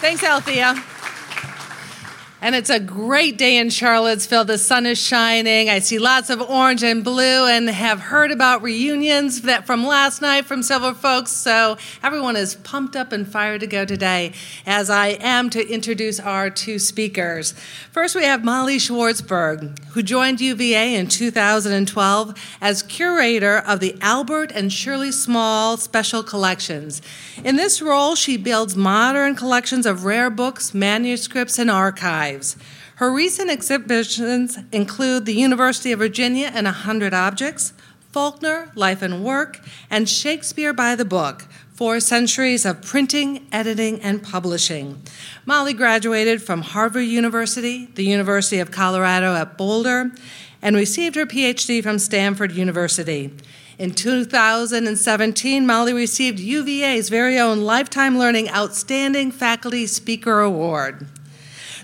Thanks, Althea. And it's a great day in Charlottesville. The sun is shining. I see lots of orange and blue and have heard about reunions that from last night from several folks. So everyone is pumped up and fired to go today, as I am to introduce our two speakers. First, we have Molly Schwartzburg, who joined UVA in 2012 as curator of the Albert and Shirley Small Special Collections. In this role, she builds modern collections of rare books, manuscripts, and archives lives. Her recent exhibitions include the University of Virginia and a Hundred Objects, Faulkner, Life and Work, and Shakespeare by the Book, Four Centuries of Printing, Editing, and Publishing. Molly graduated from Harvard University, the University of Colorado at Boulder, and received her PhD from Stanford University. In 2017, Molly received UVA's very own Lifetime Learning Outstanding Faculty Speaker Award.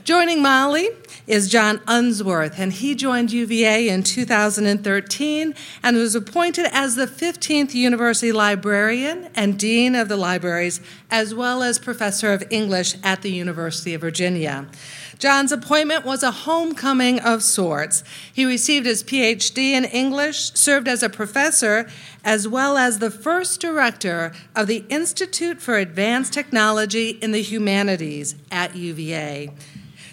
Joining Molly is John Unsworth, and he joined UVA in 2013 and was appointed as the 15th University Librarian and Dean of the Libraries, as well as Professor of English at the University of Virginia. John's appointment was a homecoming of sorts. He received his PhD in English, served as a professor, as well as the first director of the Institute for Advanced Technology in the Humanities at UVA.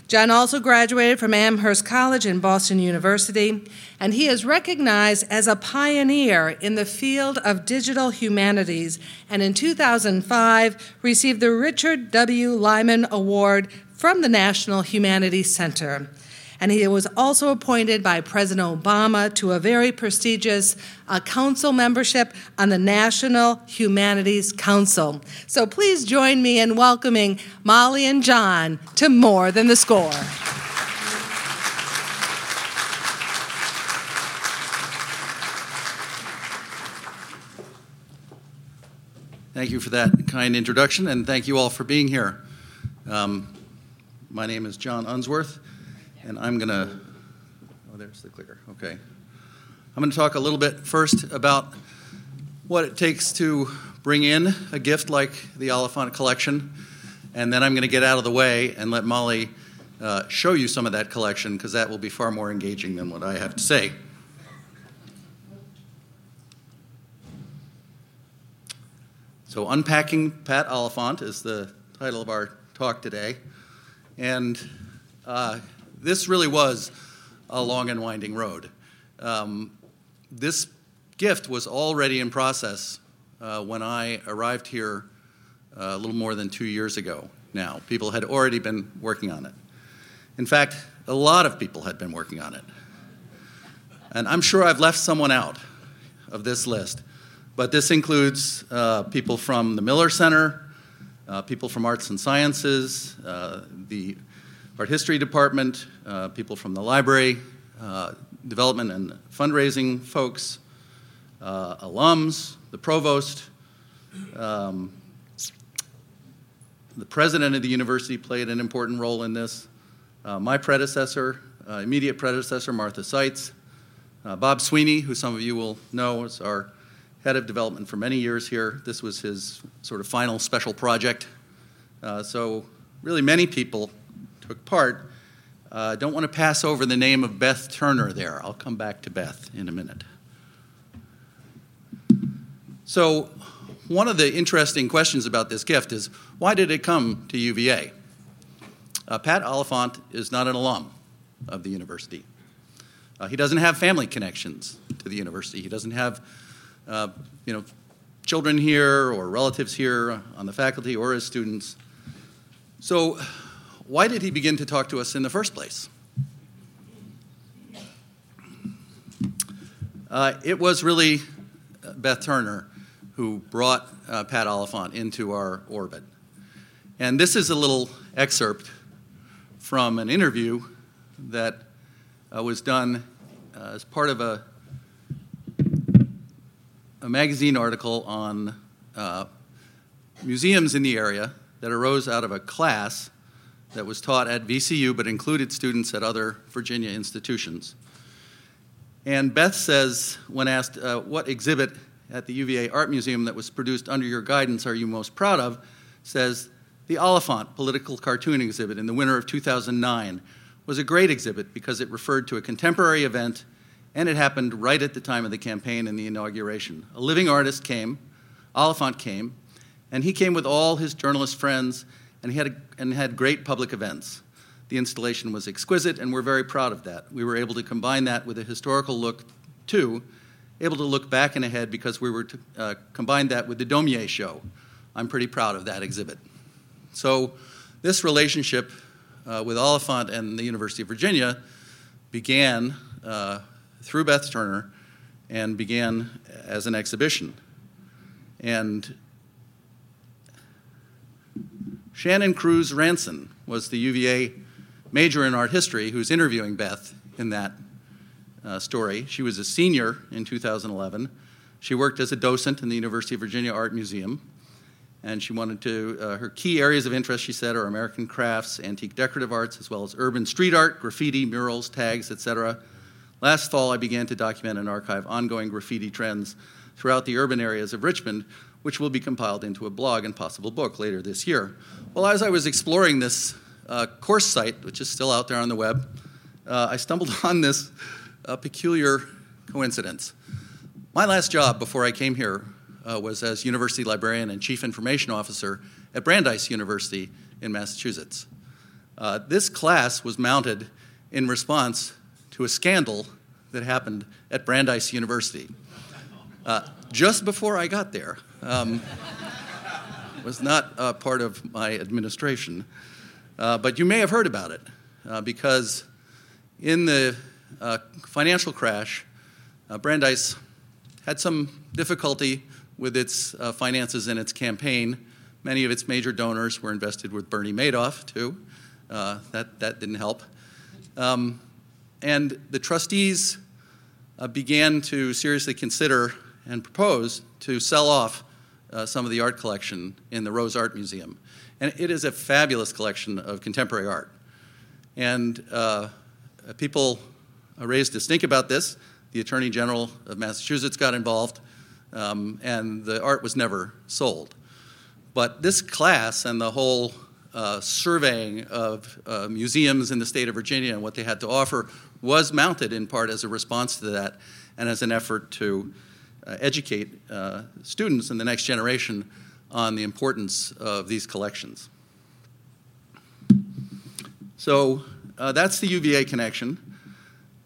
John also graduated from Amherst College and Boston University, and he is recognized as a pioneer in the field of digital humanities and in 2005 received the Richard W. Lyman Award from the National Humanities Center and he was also appointed by President Obama to a very prestigious uh, council membership on the National Humanities Council. So please join me in welcoming Molly and John to More Than the Score. Thank you for that kind introduction, and thank you all for being here. Um, my name is John Unsworth and I'm going to, oh, there's the clicker. Okay. I'm going to talk a little bit first about what it takes to bring in a gift like the Oliphant collection, and then I'm going to get out of the way and let Molly uh, show you some of that collection because that will be far more engaging than what I have to say. So, Unpacking Pat Oliphant is the title of our talk today. And uh, this really was a long and winding road. Um, this gift was already in process uh, when I arrived here uh, a little more than two years ago now. People had already been working on it. In fact, a lot of people had been working on it. And I'm sure I've left someone out of this list, but this includes uh, people from the Miller Center, uh, people from Arts and Sciences, uh, the art history department, uh, people from the library, uh, development and fundraising folks, uh, alums, the provost, um, the president of the university played an important role in this. Uh, my predecessor, uh, immediate predecessor, Martha Sites, uh, Bob Sweeney, who some of you will know is our head of development for many years here. This was his sort of final special project. so, really, many people took part. Uh, don't want to pass over the name of Beth Turner there. I'll come back to Beth in a minute. So, one of the interesting questions about this gift is why did it come to UVA? Uh, Pat Oliphant is not an alum of the university. Uh, he doesn't have family connections to the university. He doesn't have, uh, you know, children here or relatives here on the faculty or as students. So why did he begin to talk to us in the first place? Uh, it was really uh, Beth Turner who brought uh, Pat Oliphant into our orbit. And this is a little excerpt from an interview that uh, was done uh, as part of a, a magazine article on uh, museums in the area that arose out of a class that was taught at VCU but included students at other Virginia institutions. And Beth says, when asked uh, what exhibit at the UVA Art Museum that was produced under your guidance are you most proud of, says The Oliphant political cartoon exhibit in the winter of 2009 was a great exhibit because it referred to a contemporary event and it happened right at the time of the campaign and the inauguration. A living artist came, Oliphant came, and he came with all his journalist friends and he had, a, and had great public events. The installation was exquisite, and we're very proud of that. We were able to combine that with a historical look, too, able to look back and ahead because we were to uh, combine that with the Daumier show. I'm pretty proud of that exhibit. So, this relationship uh, with Oliphant and the University of Virginia began uh, through Beth Turner and began as an exhibition. And Shannon Cruz Ranson was the UVA major in art history who's interviewing Beth in that uh, story. She was a senior in 2011. She worked as a docent in the University of Virginia Art Museum. And she wanted to, uh, her key areas of interest, she said, are American crafts, antique decorative arts, as well as urban street art, graffiti, murals, tags, etc. Last fall, I began to document and archive ongoing graffiti trends throughout the urban areas of Richmond, which will be compiled into a blog and possible book later this year. Well, as I was exploring this uh, course site, which is still out there on the web, uh, I stumbled on this uh, peculiar coincidence. My last job before I came here uh, was as university librarian and chief information officer at Brandeis University in Massachusetts. Uh, this class was mounted in response to a scandal that happened at Brandeis University. Uh, just before I got there, um, was not uh, part of my administration, uh, but you may have heard about it uh, because in the uh, financial crash, uh, Brandeis had some difficulty with its finances and its campaign. Many of its major donors were invested with Bernie Madoff, too. That, that didn't help. Um, and the trustees began to seriously consider and propose to sell off uh, some of the art collection in the Rose Art Museum. And it is a fabulous collection of contemporary art. And uh, people raised a stink about this. The Attorney General of Massachusetts got involved, um, and the art was never sold. But this class and the whole uh, surveying of uh, museums in the state of Virginia and what they had to offer was mounted in part as a response to that and as an effort to educate uh, students and the next generation on the importance of these collections. So uh, that's the UVA connection.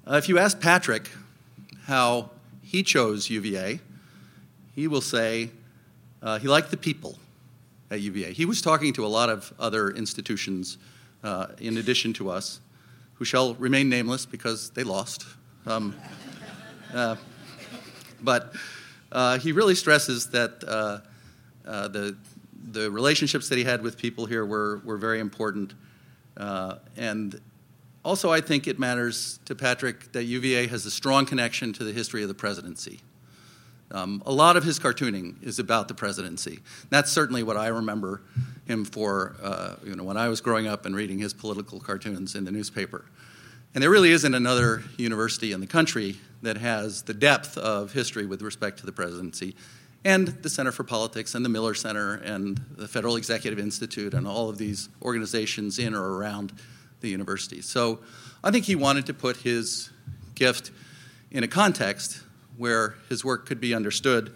Uh, if you ask Patrick how he chose UVA, he will say uh, he liked the people at UVA. He was talking to a lot of other institutions uh, in addition to us, who shall remain nameless because they lost. Um, uh, but uh, he really stresses that uh, the, the relationships that he had with people here were, were very important. and also, I think it matters to Patrick that UVA has a strong connection to the history of the presidency. Um, a lot of his cartooning is about the presidency. That's certainly what I remember him for, uh, you know, when I was growing up and reading his political cartoons in the newspaper. And there really isn't another university in the country that has the depth of history with respect to the presidency and the Center for Politics and the Miller Center and the Federal Executive Institute and all of these organizations in or around the university. So I think he wanted to put his gift in a context where his work could be understood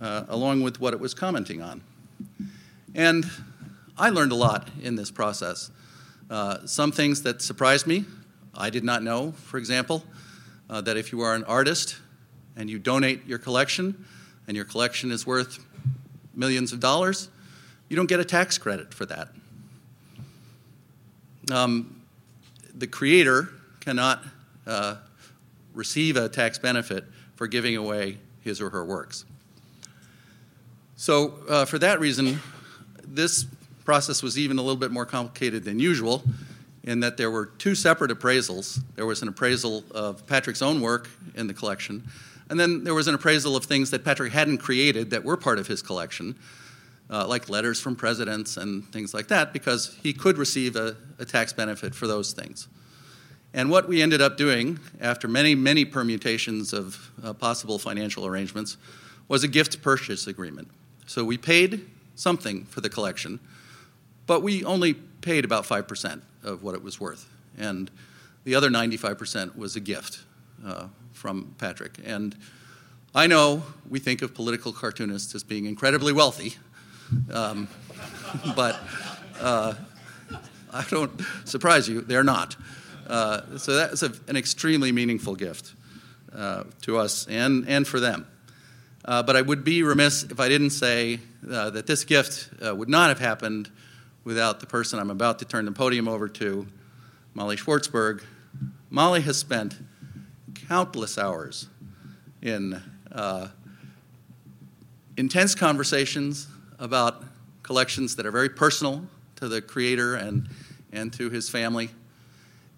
uh, along with what it was commenting on. And I learned a lot in this process. Uh, some things that surprised me, I did not know, for example, uh, that if you are an artist and you donate your collection and your collection is worth millions of dollars, you don't get a tax credit for that. Um, the creator cannot uh, receive a tax benefit for giving away his or her works. So, uh, for that reason, this process was even a little bit more complicated than usual in that there were two separate appraisals. There was an appraisal of Patrick's own work in the collection, and then there was an appraisal of things that Patrick hadn't created that were part of his collection, uh, like letters from presidents and things like that, because he could receive a, a tax benefit for those things. And what we ended up doing, after many, many permutations of uh, possible financial arrangements, was a gift purchase agreement. So we paid something for the collection, but we only paid about 5% of what it was worth. And the other 95% was a gift uh, from Patrick. And I know we think of political cartoonists as being incredibly wealthy, um, but uh, I don't surprise you, they're not. Uh, so that's a, an extremely meaningful gift uh, to us and, and for them. Uh, but I would be remiss if I didn't say uh, that this gift would not have happened without the person I'm about to turn the podium over to, Molly Schwartzburg. Molly has spent countless hours in uh, intense conversations about collections that are very personal to the creator and, and to his family.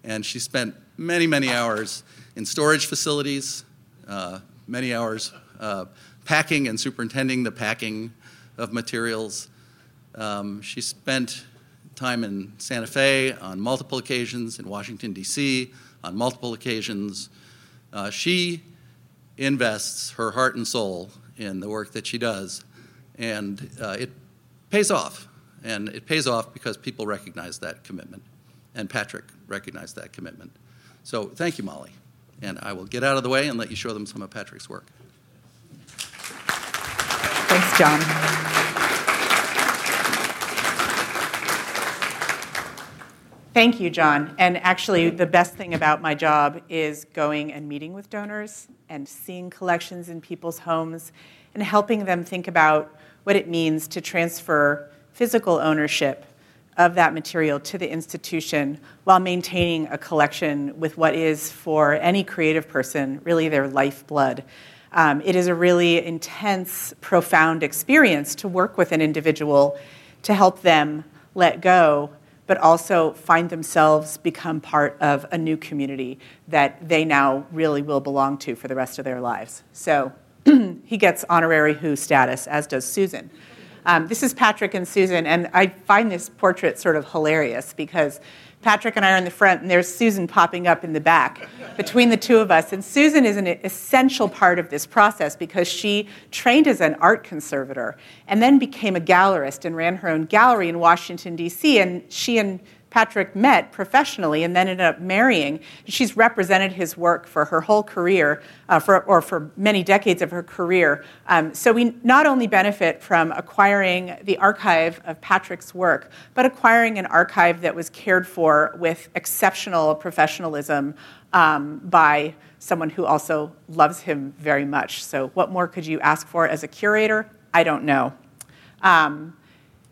And she spent many, many hours in storage facilities, uh, many hours uh, packing and superintending the packing of materials. Um, she spent time in Santa Fe on multiple occasions, in Washington, D.C. on multiple occasions. Uh, she invests her heart and soul in the work that she does, and uh, it pays off. And it pays off because people recognize that commitment, and Patrick recognized that commitment. So thank you, Molly. And I will get out of the way and let you show them some of Patrick's work. Thanks, John. Thank you, John. And actually, the best thing about my job is going and meeting with donors and seeing collections in people's homes and helping them think about what it means to transfer physical ownership of that material to the institution while maintaining a collection with what is, for any creative person, really their lifeblood. Um, it is a really intense, profound experience to work with an individual to help them let go, but also find themselves become part of a new community that they now really will belong to for the rest of their lives. So he gets honorary Hoo status, as does Susan. Um, this is Patrick and Susan, and I find this portrait sort of hilarious because Patrick and I are in the front, and there's Susan popping up in the back between the two of us. And Susan is an essential part of this process because she trained as an art conservator and then became a gallerist and ran her own gallery in Washington, D.C. And she and Patrick met professionally and then ended up marrying. She's represented his work for her whole career, uh, for, or for many decades of her career. Um, so we not only benefit from acquiring the archive of Patrick's work, but acquiring an archive that was cared for with exceptional professionalism um, by someone who also loves him very much. So, what more could you ask for as a curator? I don't know. Um,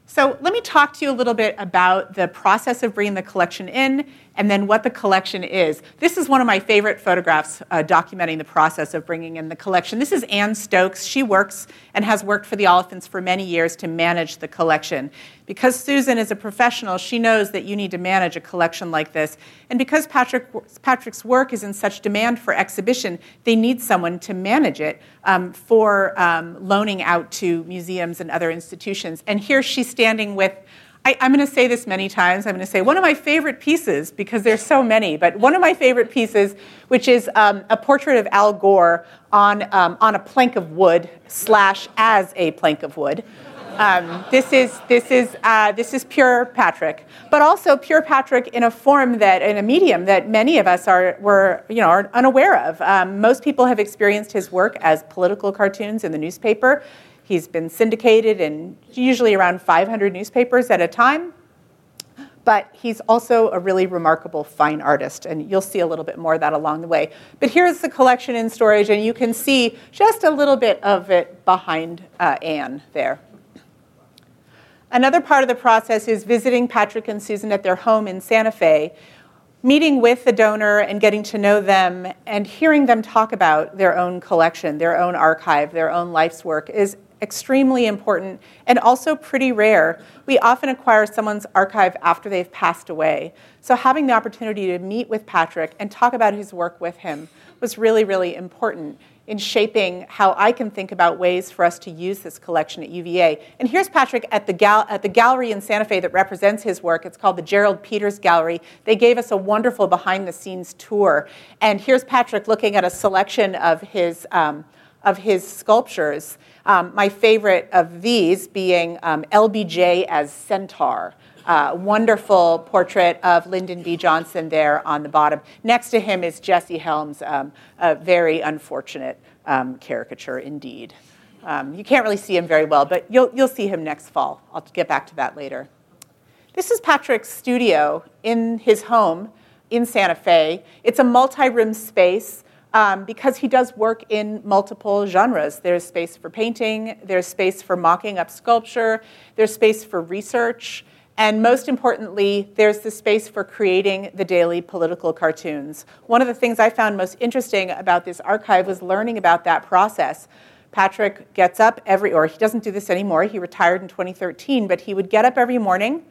so let me talk to you a little bit about the process of bringing the collection in and then what the collection is. This is one of my favorite photographs uh, documenting the process of bringing in the collection. This is Ann Stokes. She works and has worked for the Oliphants for many years to manage the collection. Because Susan is a professional, she knows that you need to manage a collection like this. And because Patrick, Patrick's work is in such demand for exhibition, they need someone to manage it um, for um, loaning out to museums and other institutions. And here she's standing with I, am going to say this many times. I'm going to say one of my favorite pieces, because there's so many, but one of my favorite pieces, which is um, a portrait of Al Gore on, um, on a plank of wood, slash as a plank of wood. Um, this is this is uh, this is pure Patrick, but also pure Patrick in a form that in a medium that many of us are were you know are unaware of. Um, most people have experienced his work as political cartoons in the newspaper. He's been syndicated in usually around 500 newspapers at a time. But he's also a really remarkable fine artist, and you'll see a little bit more of that along the way. But here's the collection in storage, and you can see just a little bit of it behind uh, Anne there. Another part of the process is visiting Patrick and Susan at their home in Santa Fe, meeting with the donor and getting to know them and hearing them talk about their own collection, their own archive, their own life's work is extremely important and also pretty rare. We often acquire someone's archive after they've passed away. So having the opportunity to meet with Patrick and talk about his work with him was really, really important in shaping how I can think about ways for us to use this collection at UVA. And here's Patrick at the, gal- at the gallery in Santa Fe that represents his work. It's called the Gerald Peters Gallery. They gave us a wonderful behind the scenes tour. And here's Patrick looking at a selection of his. Um, of his sculptures. Um, my favorite of these being um, LBJ as Centaur. Uh, wonderful portrait of Lyndon B. Johnson there on the bottom. Next to him is Jesse Helms, um, a very unfortunate um, caricature indeed. Um, you can't really see him very well, but you'll, you'll see him next fall. I'll get back to that later. This is Patrick's studio in his home in Santa Fe. It's a multi room space um, because he does work in multiple genres. There's space for painting, there's space for mocking up sculpture, there's space for research. And most importantly, there's the space for creating the daily political cartoons. One of the things I found most interesting about this archive was learning about that process. Patrick gets up every, or he doesn't do this anymore, he retired in 2013, but he would get up every morning,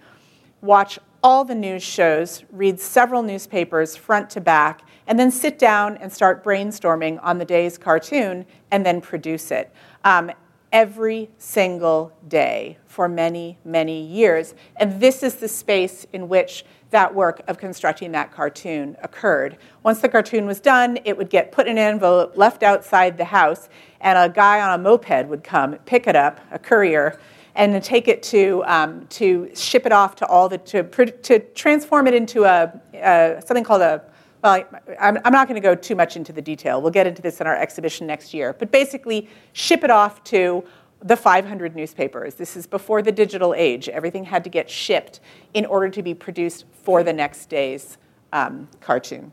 watch all the news shows, read several newspapers front to back, and then sit down and start brainstorming on the day's cartoon and then produce it. Um, every single day for many, many years. And this is the space in which that work of constructing that cartoon occurred. Once the cartoon was done, it would get put in an envelope, left outside the house, and a guy on a moped would come, pick it up, a courier, and take it to, um, to ship it off to all the, to, to transform it into a, uh, something called a well, I'm, I'm not going to go too much into the detail. We'll get into this in our exhibition next year. But basically, ship it off to the 500 newspapers. This is before the digital age. Everything had to get shipped in order to be produced for the next day's um, cartoon.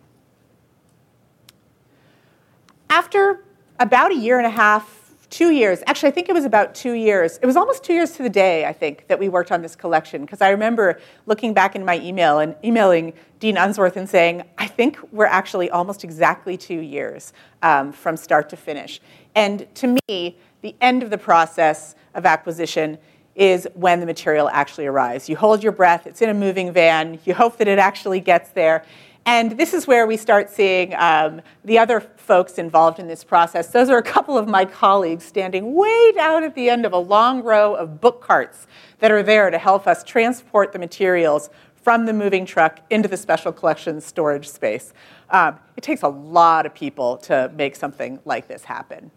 After about a year and a half two years. Actually, I think it was about two years. It was almost two years to the day, I think, that we worked on this collection. Because I remember looking back in my email and emailing Dean Unsworth and saying, I think we're actually almost exactly two years um, from start to finish. And to me, the end of the process of acquisition is when the material actually arrives. You hold your breath, it's in a moving van, you hope that it actually gets there. And this is where we start seeing um, the other folks involved in this process. Those are a couple of my colleagues standing way down at the end of a long row of book carts that are there to help us transport the materials from the moving truck into the special collections storage space. Um, it takes a lot of people to make something like this happen.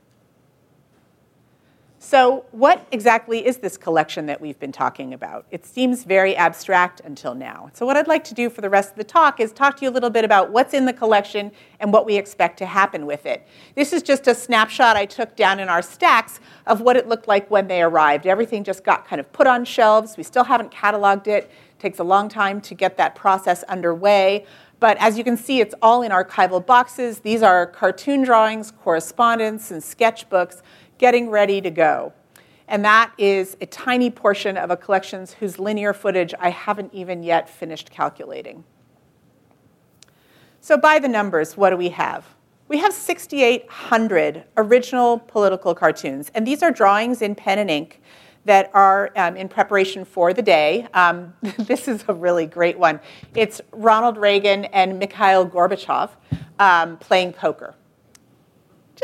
So, what exactly is this collection that we've been talking about? It seems very abstract until now. So, what I'd like to do for the rest of the talk is talk to you a little bit about what's in the collection and what we expect to happen with it. This is just a snapshot I took down in our stacks of what it looked like when they arrived. Everything just got kind of put on shelves. We still haven't cataloged it. It takes a long time to get that process underway. But as you can see, it's all in archival boxes. These are cartoon drawings, correspondence, and sketchbooks getting ready to go. And that is a tiny portion of a collection whose linear footage I haven't even yet finished calculating. So, by the numbers, what do we have? We have 6,800 original political cartoons, and these are drawings in pen and ink that are um, in preparation for the day. Um, this is a really great one. It's Ronald Reagan and Mikhail Gorbachev um, playing poker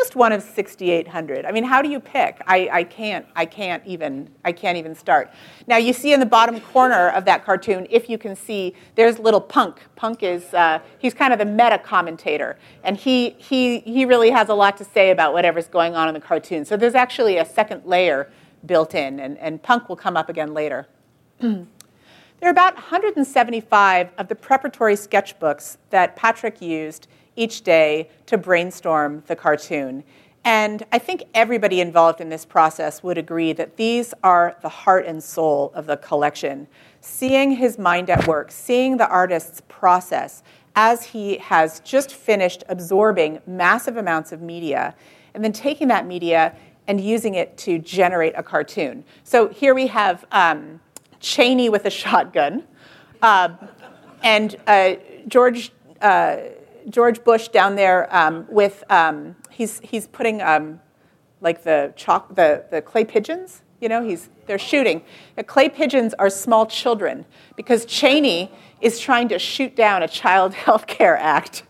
just one of 6,800. I mean, how do you pick? I, I, can't, I can't even, I can't even start. Now you see in the bottom corner of that cartoon, if you can see, there's little Punk. Punk is, uh, he's kind of the meta commentator, and he, he, he really has a lot to say about whatever's going on in the cartoon. So there's actually a second layer built in, and, and Punk will come up again later. there are about 175 of the preparatory sketchbooks that Patrick used each day to brainstorm the cartoon. And I think everybody involved in this process would agree that these are the heart and soul of the collection. Seeing his mind at work, seeing the artist's process as he has just finished absorbing massive amounts of media, and then taking that media and using it to generate a cartoon. So here we have um, Cheney with a shotgun, uh, and uh, George. Uh, George Bush down there um, with um, he's he's putting um, like the chalk the, the clay pigeons. You know, he's they're shooting. The clay pigeons are small children because Cheney is trying to shoot down a Child Health Care Act.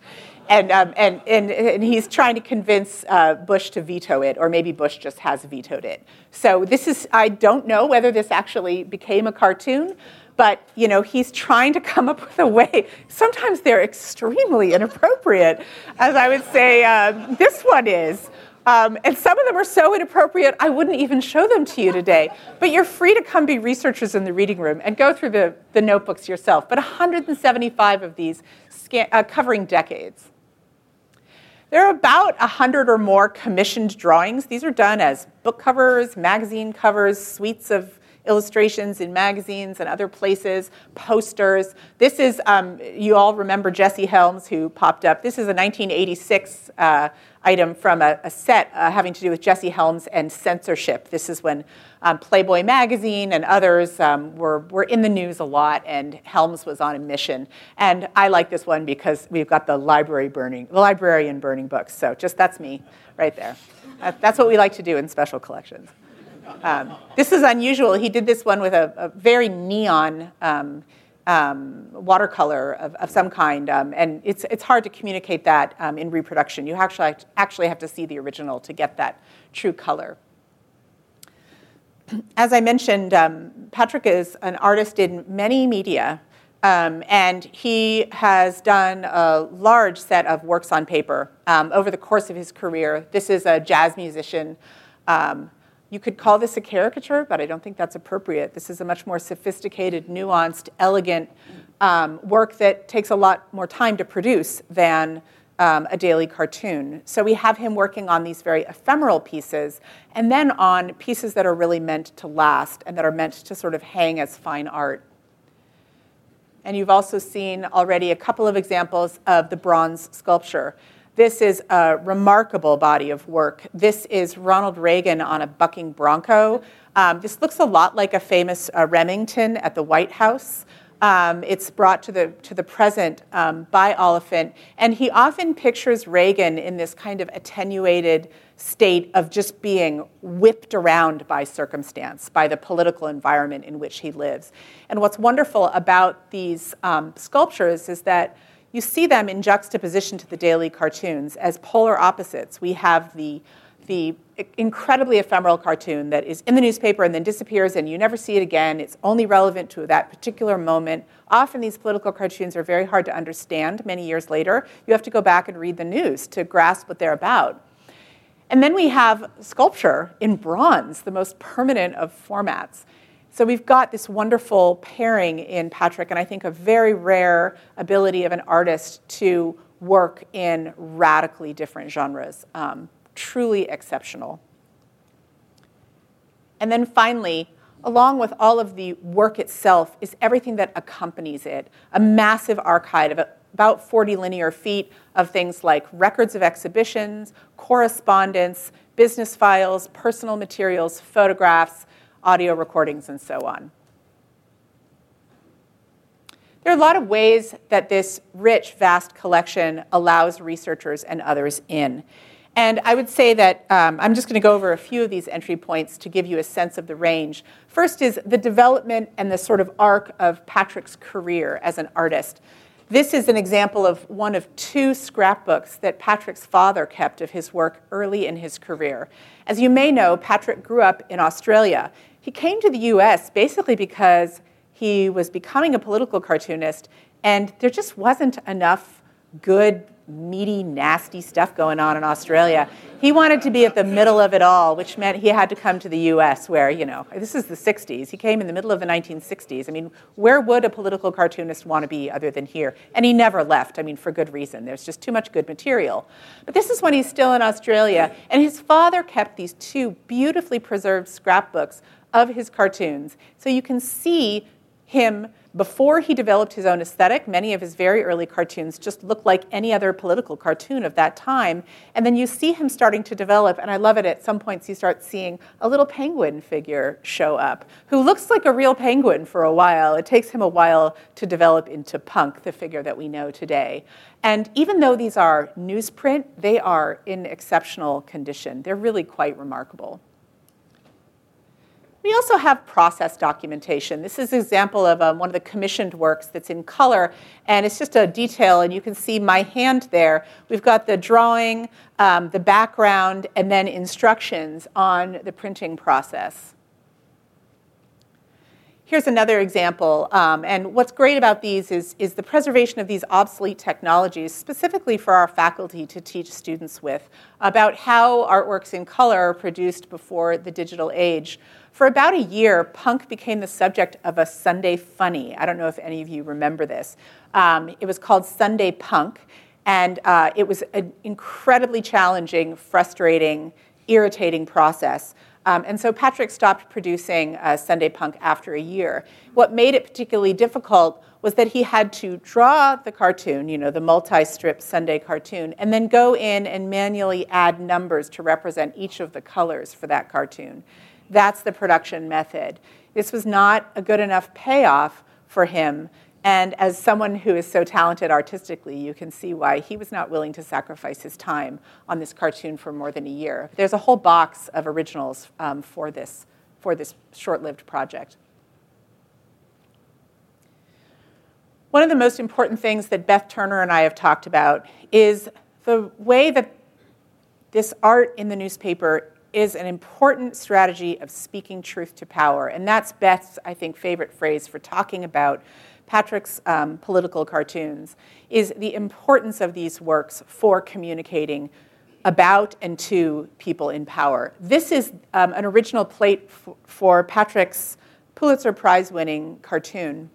And, um, and, and, and, he's trying to convince uh, Bush to veto it, or maybe Bush just has vetoed it. So this is, I don't know whether this actually became a cartoon, but you know he's trying to come up with a way sometimes they're extremely inappropriate as i would say uh, this one is Um, and some of them are so inappropriate, I wouldn't even show them to you today. But you're free to come be researchers in the reading room and go through the, the notebooks yourself. But 175 of these scan, uh, covering decades. There are about 100 or more commissioned drawings. These are done as book covers, magazine covers, suites of illustrations in magazines and other places, posters. This is, um, you all remember Jesse Helms, who popped up. This is a 1986 uh, item from a, a set uh, having to do with Jesse Helms and censorship. This is when um, Playboy magazine and others um, were, were in the news a lot, and Helms was on a mission. And I like this one because we've got the library burning, the librarian burning books. So just that's me right there. That's what we like to do in special collections. Um, this is unusual. He did this one with a, a very neon um, um, watercolor of, of, some kind, um, and it's, it's hard to communicate that um, in reproduction. You actually, actually have to see the original to get that true color. As I mentioned, um, Patrick is an artist in many media, and he has done a large set of works on paper over the course of his career. This is a jazz musician. Um, you could call this a caricature, but I don't think that's appropriate. This is a much more sophisticated, nuanced, elegant um, work that takes a lot more time to produce than um, a daily cartoon. So we have him working on these very ephemeral pieces and then on pieces that are really meant to last and that are meant to sort of hang as fine art. And you've also seen already a couple of examples of the bronze sculpture. This is a remarkable body of work. This is Ronald Reagan on a bucking bronco. Um, this looks a lot like a famous uh, Remington at the White House. Um, it's brought to the, to the present um, by Oliphant, and he often pictures Reagan in this kind of attenuated state of just being whipped around by circumstance, by the political environment in which he lives. And what's wonderful about these um, sculptures is that you see them in juxtaposition to the daily cartoons as polar opposites. We have the, the incredibly ephemeral cartoon that is in the newspaper and then disappears and you never see it again. It's only relevant to that particular moment. Often these political cartoons are very hard to understand many years later. You have to go back and read the news to grasp what they're about. And then we have sculpture in bronze, the most permanent of formats. So we've got this wonderful pairing in Patrick, and I think a very rare ability of an artist to work in radically different genres. Um, truly exceptional. And then finally, along with all of the work itself, is everything that accompanies it a massive archive of about 40 linear feet of things like records of exhibitions, correspondence, business files, personal materials, photographs, audio recordings, and so on. There are a lot of ways that this rich, vast collection allows researchers and others in. And I would say that um, I'm just going to go over a few of these entry points to give you a sense of the range. First is the development and the sort of arc of Patrick's career as an artist. This is an example of one of two scrapbooks that Patrick's father kept of his work early in his career. As you may know, Patrick grew up in Australia. He came to the US basically because he was becoming a political cartoonist, and there just wasn't enough good, meaty, nasty stuff going on in Australia. He wanted to be at the middle of it all, which meant he had to come to the US, where, you know, this is the 60s. He came in the middle of the 1960s. I mean, where would a political cartoonist want to be other than here? And he never left, I mean, for good reason. There's just too much good material. But this is when he's still in Australia, and his father kept these two beautifully preserved scrapbooks of his cartoons. So you can see him before he developed his own aesthetic. Many of his very early cartoons just look like any other political cartoon of that time. And then you see him starting to develop, and I love it. At some points, you start seeing a little penguin figure show up who looks like a real penguin for a while. It takes him a while to develop into Punk, the figure that we know today. And even though these are newsprint, they are in exceptional condition. They're really quite remarkable. We also have process documentation. This is an example of um, one of the commissioned works that's in color, and it's just a detail, and you can see my hand there. We've got the drawing, um, the background, and then instructions on the printing process. here's another example. Um, and what's great about these is, is the preservation of these obsolete technologies, specifically for our faculty to teach students with, about how artworks in color are produced before the digital age. For about a year, punk became the subject of a Sunday funny. I don't know if any of you remember this. Um, it was called Sunday Punk, and uh, it was an incredibly challenging, frustrating, irritating process. Um, and so Patrick stopped producing uh, Sunday Punk after a year. What made it particularly difficult was that he had to draw the cartoon, you know, the multi strip Sunday cartoon, and then go in and manually add numbers to represent each of the colors for that cartoon. That's the production method. This was not a good enough payoff for him and as someone who is so talented artistically, you can see why he was not willing to sacrifice his time on this cartoon for more than a year. There's a whole box of originals um, for this, for this short lived project. One of the most important things that Beth Turner and I have talked about is the way that this art in the newspaper is an important strategy of speaking truth to power. And that's Beth's, I think, favorite phrase for talking about Patrick's um, political cartoons, is the importance of these works for communicating about and to people in power. This is um, an original plate f- for Patrick's Pulitzer Prize winning cartoon.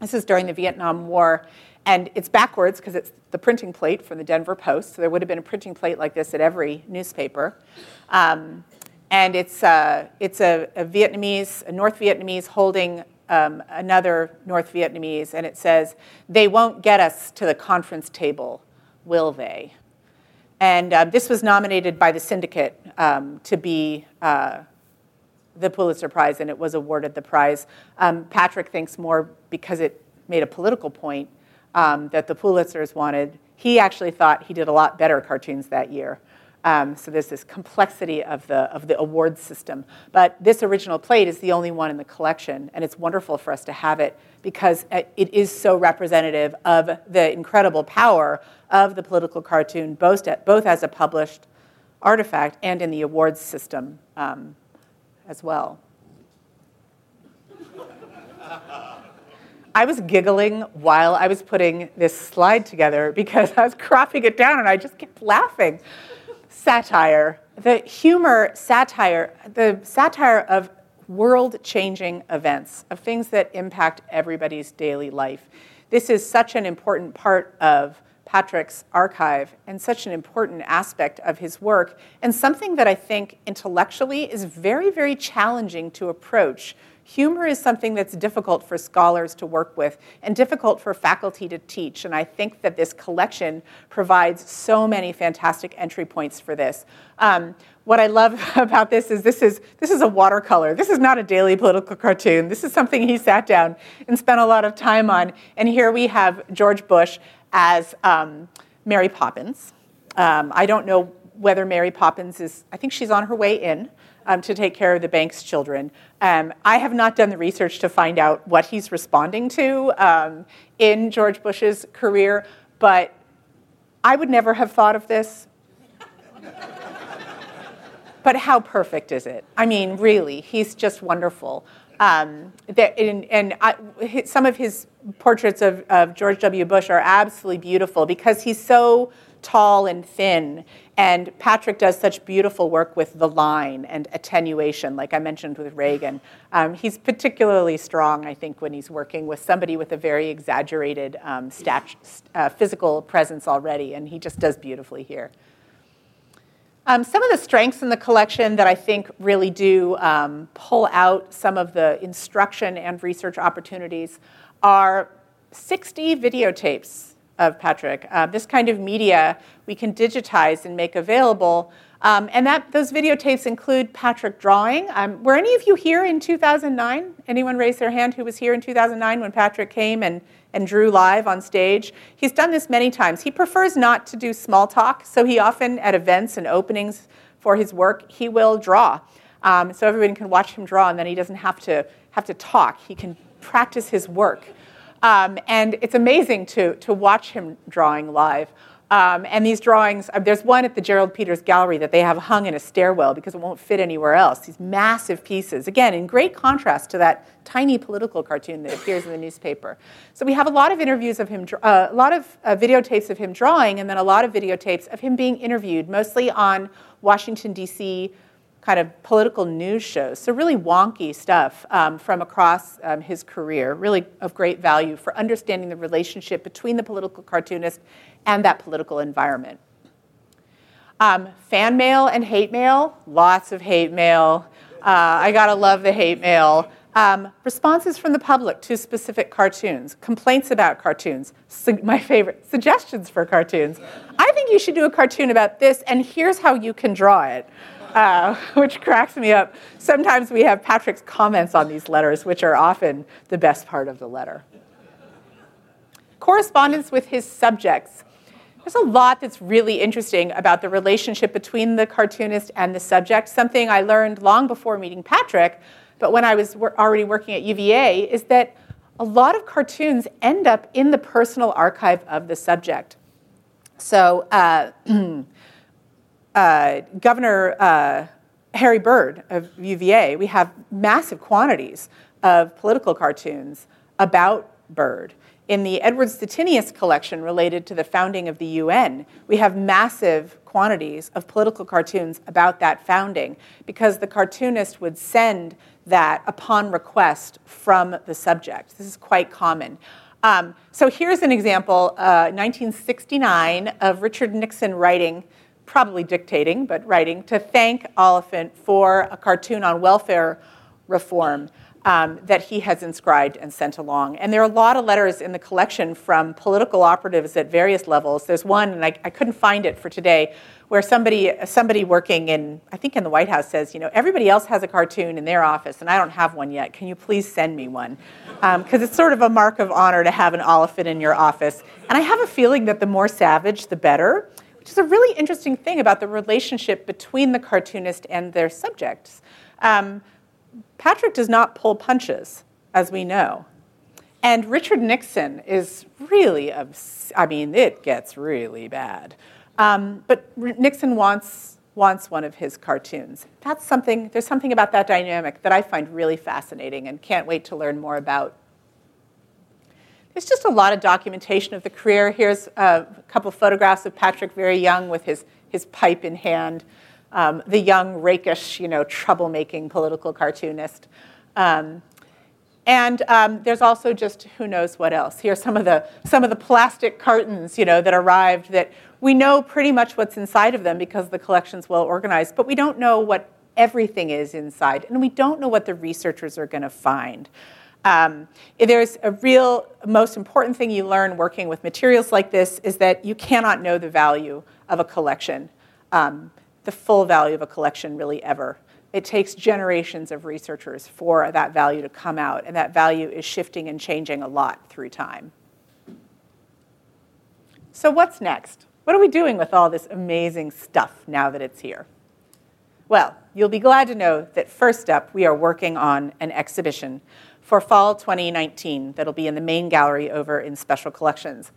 This is during the Vietnam War, and it's backwards because it's the printing plate from the Denver Post. So there would have been a printing plate like this at every newspaper. Um, and it's, uh, it's a, a Vietnamese, a North Vietnamese holding um, another North Vietnamese, and it says, They won't get us to the conference table, will they? And uh, this was nominated by the syndicate um, to be uh, the Pulitzer Prize, and it was awarded the prize. Um, Patrick thinks more because it made a political point um, that the Pulitzers wanted. He actually thought he did a lot better cartoons that year. Um, so there's this complexity of the, of the award system. But this original plate is the only one in the collection, and it's wonderful for us to have it because it is so representative of the incredible power of the political cartoon, both, both as a published artifact and in the awards system um, as well. I was giggling while I was putting this slide together because I was cropping it down and I just kept laughing satire, the humor, satire, the satire of world changing events, of things that impact everybody's daily life. This is such an important part of Patrick's archive and such an important aspect of his work, and something that I think intellectually is very, very challenging to approach humor is something that's difficult for scholars to work with and difficult for faculty to teach. And I think that this collection provides so many fantastic entry points for this. Um, what I love about this is this is this is a watercolor. This is not a daily political cartoon. This is something he sat down and spent a lot of time on. And here we have George Bush as um, Mary Poppins. Um, I don't know whether Mary Poppins is. I think she's on her way in um, to take care of the bank's children. Um, I have not done the research to find out what he's responding to um, in George Bush's career, but I would never have thought of this. but how perfect is it? I mean, really, he's just wonderful. Um, that, and, and I, some of his portraits of, of George W. Bush are absolutely beautiful because he's so tall and thin. And Patrick does such beautiful work with the line and attenuation, like I mentioned with Reagan. Um, he's particularly strong, I think, when he's working with somebody with a very exaggerated um, uh, physical presence already, and he just does beautifully here. Um, some of the strengths in the collection that I think really do um, pull out some of the instruction and research opportunities are 60 videotapes of Patrick. Uh, this kind of media we can digitize and make available. Um, and that those videotapes include Patrick drawing. Um, were any of you here in 2009? Anyone raise their hand who was here in 2009 when Patrick came and, and drew live on stage? He's done this many times. He prefers not to do small talk, so he often, at events and openings for his work, he will draw. Um, so everyone can watch him draw, and then he doesn't have to have to talk. He can practice his work. Um, and it's amazing to, to watch him drawing live. Um, and these drawings, uh, there's one at the Gerald Peters Gallery that they have hung in a stairwell because it won't fit anywhere else. These massive pieces, again, in great contrast to that tiny political cartoon that appears in the newspaper. So we have a lot of interviews of him, uh, a lot of uh, videotapes of him drawing, and then a lot of videotapes of him being interviewed, mostly on Washington, D.C kind of political news shows. So, really wonky stuff um, from across um, his career, really of great value for understanding the relationship between the political cartoonist and that political environment. Um, fan mail and hate mail, lots of hate mail. Uh, I gotta love the hate mail. Um, responses from the public to specific cartoons, complaints about cartoons, su- my favorite, suggestions for cartoons. I think you should do a cartoon about this, and here's how you can draw it uh, which cracks me up. Sometimes we have Patrick's comments on these letters, which are often the best part of the letter. Correspondence with his subjects. There's a lot that's really interesting about the relationship between the cartoonist and the subject. Something I learned long before meeting Patrick, but when I was already working at UVA, is that a lot of cartoons end up in the personal archive of the subject. So, uh, uh, Governor uh, Harry Byrd of UVA, we have massive quantities of political cartoons about Byrd. In the Edward Stettinius collection related to the founding of the UN, we have massive quantities of political cartoons about that founding because the cartoonist would send that upon request from the subject. This is quite common. Um, so here's an example, uh, 1969, of Richard Nixon writing probably dictating, but writing, to thank Oliphant for a cartoon on welfare reform um, that he has inscribed and sent along. And there are a lot of letters in the collection from political operatives at various levels. There's one, and I, I couldn't find it for today, where somebody, somebody working in, I think in the White House says, you know, everybody else has a cartoon in their office, and I don't have one yet. Can you please send me one? Because um, it's sort of a mark of honor to have an Oliphant in your office. And I have a feeling that the more savage, the better which is a really interesting thing about the relationship between the cartoonist and their subjects. Um, Patrick does not pull punches, as we know. And Richard Nixon is really, obs- I mean, it gets really bad. Um, but R- Nixon wants, wants one of his cartoons. That's something, there's something about that dynamic that I find really fascinating and can't wait to learn more about there's just a lot of documentation of the career. Here's a couple photographs of Patrick very young with his, his pipe in hand, um, the young, rakish, you know, troublemaking political cartoonist. Um, and um, there's also just who knows what else. Here's some of the some of the plastic cartons, you know, that arrived that we know pretty much what's inside of them because the collection's well organized, but we don't know what everything is inside, and we don't know what the researchers are going to find. Um, there's a real most important thing you learn working with materials like this is that you cannot know the value of a collection, um, the full value of a collection really ever. It takes generations of researchers for that value to come out, and that value is shifting and changing a lot through time. So, what's next? What are we doing with all this amazing stuff now that it's here? Well, you'll be glad to know that first up, we are working on an exhibition for fall 2019 that'll be in the main gallery over in Special Collections.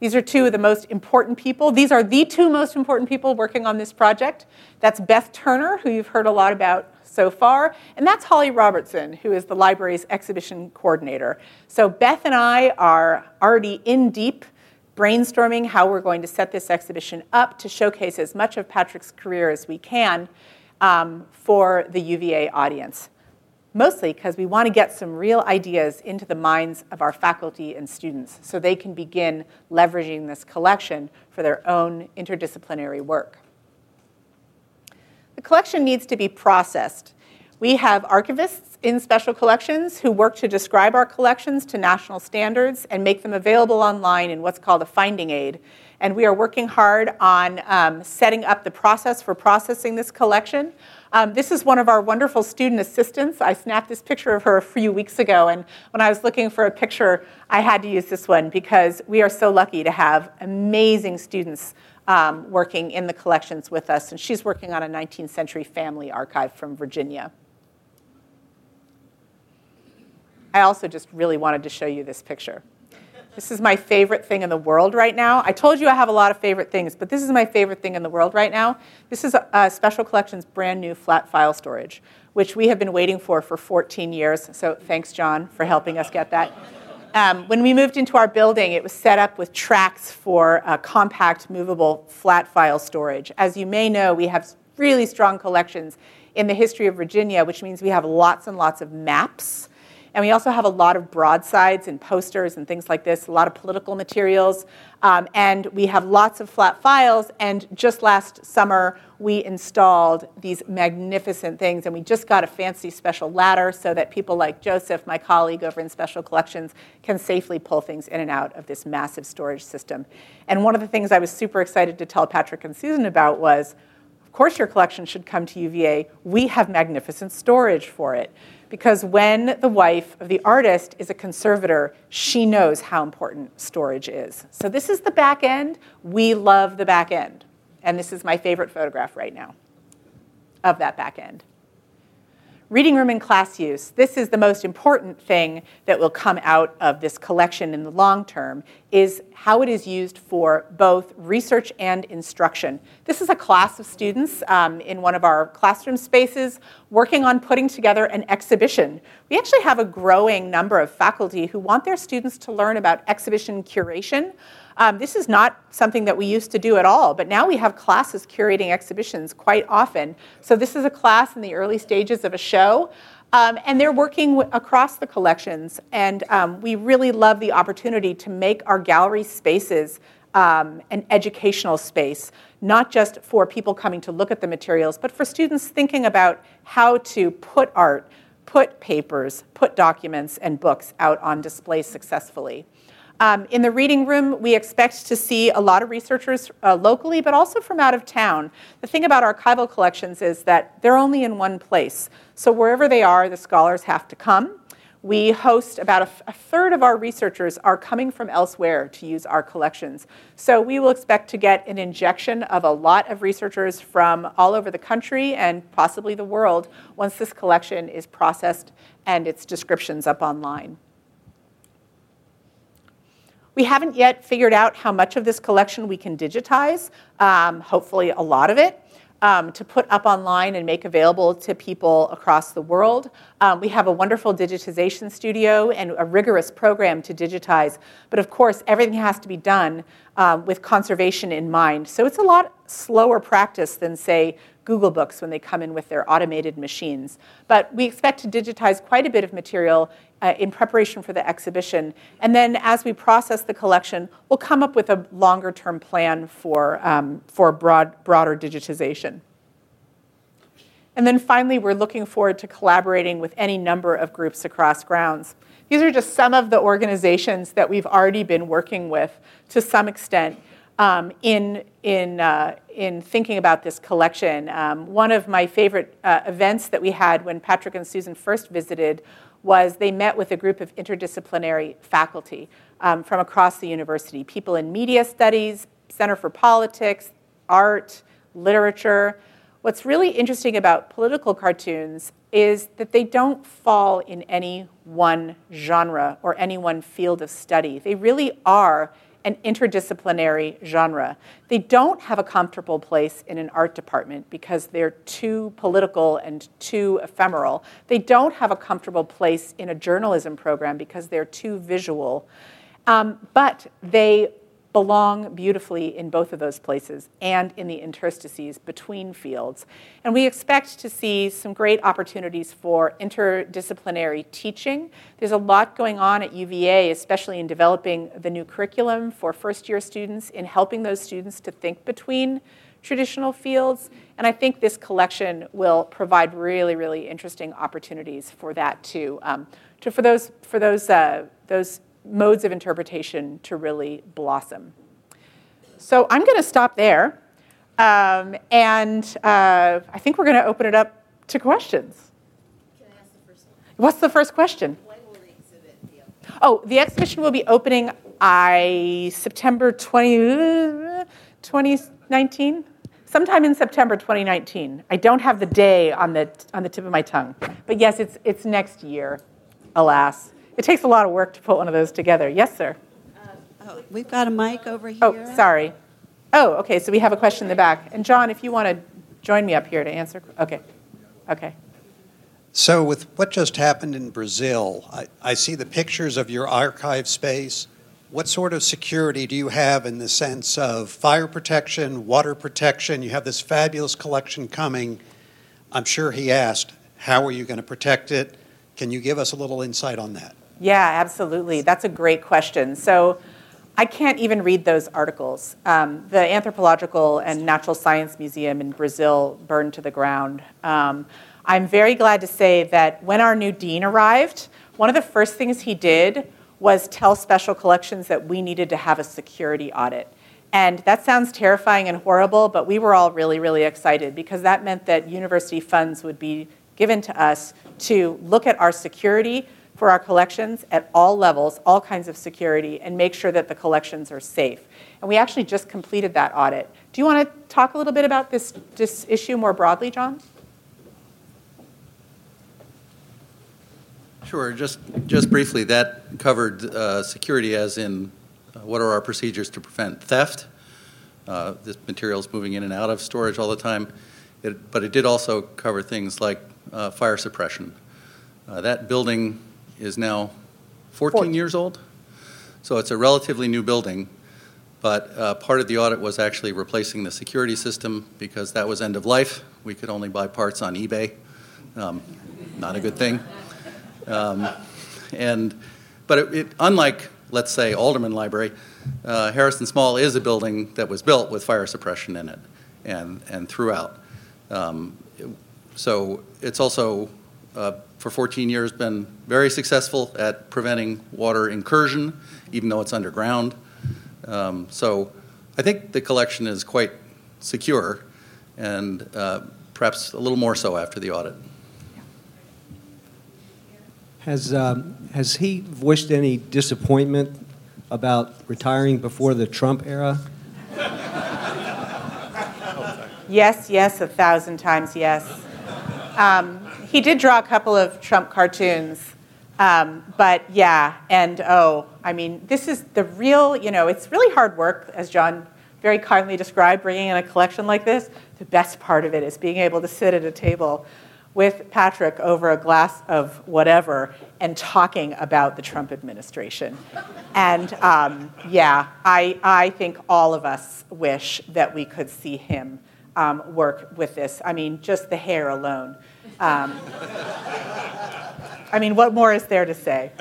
These are two of the most important people. These are the two most important people working on this project. That's Beth Turner, who you've heard a lot about so far, and that's Holly Robertson, who is the library's exhibition coordinator. So Beth and I are already in deep brainstorming how we're going to set this exhibition up to showcase as much of Patrick's career as we can um, for the UVA audience mostly because we want to get some real ideas into the minds of our faculty and students so they can begin leveraging this collection for their own interdisciplinary work. The collection needs to be processed. We have archivists in special collections who work to describe our collections to national standards and make them available online in what's called a finding aid. And we are working hard on um, setting up the process for processing this collection. Um, this is one of our wonderful student assistants. I snapped this picture of her a few weeks ago, and when I was looking for a picture, I had to use this one because we are so lucky to have amazing students um, working in the collections with us, and she's working on a 19th century family archive from Virginia. I also just really wanted to show you this picture. This is my favorite thing in the world right now. I told you I have a lot of favorite things, but this is my favorite thing in the world right now. This is a, Special Collections brand new flat file storage, which we have been waiting for for 14 years. So thanks, John, for helping us get that. Um, when we moved into our building, it was set up with tracks for uh, compact, movable, flat file storage. As you may know, we have really strong collections in the history of Virginia, which means we have lots and lots of maps and we also have a lot of broadsides and posters and things like this, a lot of political materials. Um, and we have lots of flat files. And just last summer, we installed these magnificent things. And we just got a fancy special ladder so that people like Joseph, my colleague over in Special Collections, can safely pull things in and out of this massive storage system. And one of the things I was super excited to tell Patrick and Susan about was, of course, your collection should come to UVA. We have magnificent storage for it because when the wife of the artist is a conservator, she knows how important storage is. So this is the back end. We love the back end. And this is my favorite photograph right now of that back end. Reading room and class use. This is the most important thing that will come out of this collection in the long term is how it is used for both research and instruction. This is a class of students um, in one of our classroom spaces working on putting together an exhibition. We actually have a growing number of faculty who want their students to learn about exhibition curation. Um, this is not something that we used to do at all, but now we have classes curating exhibitions quite often. So this is a class in the early stages of a show. Um, and they're working w- across the collections, and um, we really love the opportunity to make our gallery spaces um, an educational space, not just for people coming to look at the materials, but for students thinking about how to put art, put papers, put documents, and books out on display successfully. Um, in the reading room, we expect to see a lot of researchers uh, locally, but also from out of town. The thing about archival collections is that they're only in one place. So wherever they are, the scholars have to come. We host about a, a third of our researchers are coming from elsewhere to use our collections. So we will expect to get an injection of a lot of researchers from all over the country and possibly the world once this collection is processed and its descriptions up online. We haven't yet figured out how much of this collection we can digitize, um, hopefully a lot of it. Um, to put up online and make available to people across the world. Um, we have a wonderful digitization studio and a rigorous program to digitize, but of course, everything has to be done um, with conservation in mind. So it's a lot slower practice than, say, Google Books when they come in with their automated machines. But we expect to digitize quite a bit of material uh, in preparation for the exhibition. And then as we process the collection, we'll come up with a longer term plan for, um, for broad, broader digitization. And then finally, we're looking forward to collaborating with any number of groups across grounds. These are just some of the organizations that we've already been working with to some extent um, in, in, uh, in thinking about this collection. Um, one of my favorite uh, events that we had when Patrick and Susan first visited was they met with a group of interdisciplinary faculty um, from across the university people in media studies, Center for Politics, art, literature. What's really interesting about political cartoons is that they don't fall in any one genre or any one field of study. They really are an interdisciplinary genre. They don't have a comfortable place in an art department because they're too political and too ephemeral. They don't have a comfortable place in a journalism program because they're too visual. Um, but they belong beautifully in both of those places and in the interstices between fields. And we expect to see some great opportunities for interdisciplinary teaching. There's a lot going on at UVA, especially in developing the new curriculum for first year students, in helping those students to think between traditional fields. And I think this collection will provide really, really interesting opportunities for that too. Um, to, for those, for those, uh, those modes of interpretation to really blossom. So I'm going to stop there. Um, and uh, I think we're going to open it up to questions. Can I ask the first one? What's the first question? When will the exhibit be open? Oh, the exhibition will be opening I September 20, 2019, sometime in September 2019. I don't have the day on the on the tip of my tongue, but yes, it's it's next year. Alas, it takes a lot of work to put one of those together. Yes, sir. Um, Oh, We've got a mic over here. Oh, sorry. Oh, okay, so we have a question in the back. And John, if you want to join me up here to answer, okay, okay. So, with what just happened in Brazil, I, I see the pictures of your archive space. What sort of security do you have in the sense of fire protection, water protection? You have this fabulous collection coming. I'm sure he asked, how are you going to protect it? Can you give us a little insight on that? Yeah, absolutely. That's a great question. So I can't even read those articles. Um, the Anthropological and Natural Science Museum in Brazil burned to the ground. Um, I'm very glad to say that when our new dean arrived, one of the first things he did was tell special collections that we needed to have a security audit. And that sounds terrifying and horrible, but we were all really, really excited because that meant that university funds would be given to us to look at our security for our collections at all levels, all kinds of security, and make sure that the collections are safe. And we actually just completed that audit. Do you want to talk a little bit about this, this issue more broadly, John? Sure, just, just briefly, that covered uh, security as in uh, what are our procedures to prevent theft? Uh, This material's moving in and out of storage all the time. It- But it did also cover things like uh, fire suppression. Uh, That building is now 14 Fourteen. years old, so it's a relatively new building. But uh, part of the audit was actually replacing the security system because that was end of life. We could only buy parts on eBay. Um, Not a good thing. Um, and, but it, it, unlike, let's say, Alderman Library, uh, Harrison Small is a building that was built with fire suppression in it and, and throughout. Um, so it's also, uh, for 14 years, been very successful at preventing water incursion, even though it's underground. Um, so I think the collection is quite secure and uh, perhaps a little more so after the audit. Has, um, has he voiced any disappointment about retiring before the Trump era? Yes, yes, a thousand times yes. Um, he did draw a couple of Trump cartoons, um, but yeah, and oh, I mean, this is the real, you know, it's really hard work, as John very kindly described, bringing in a collection like this. The best part of it is being able to sit at a table with Patrick over a glass of whatever and talking about the Trump administration. And um, yeah, I, I think all of us wish that we could see him um, work with this. I mean, just the hair alone. Um, I mean, what more is there to say?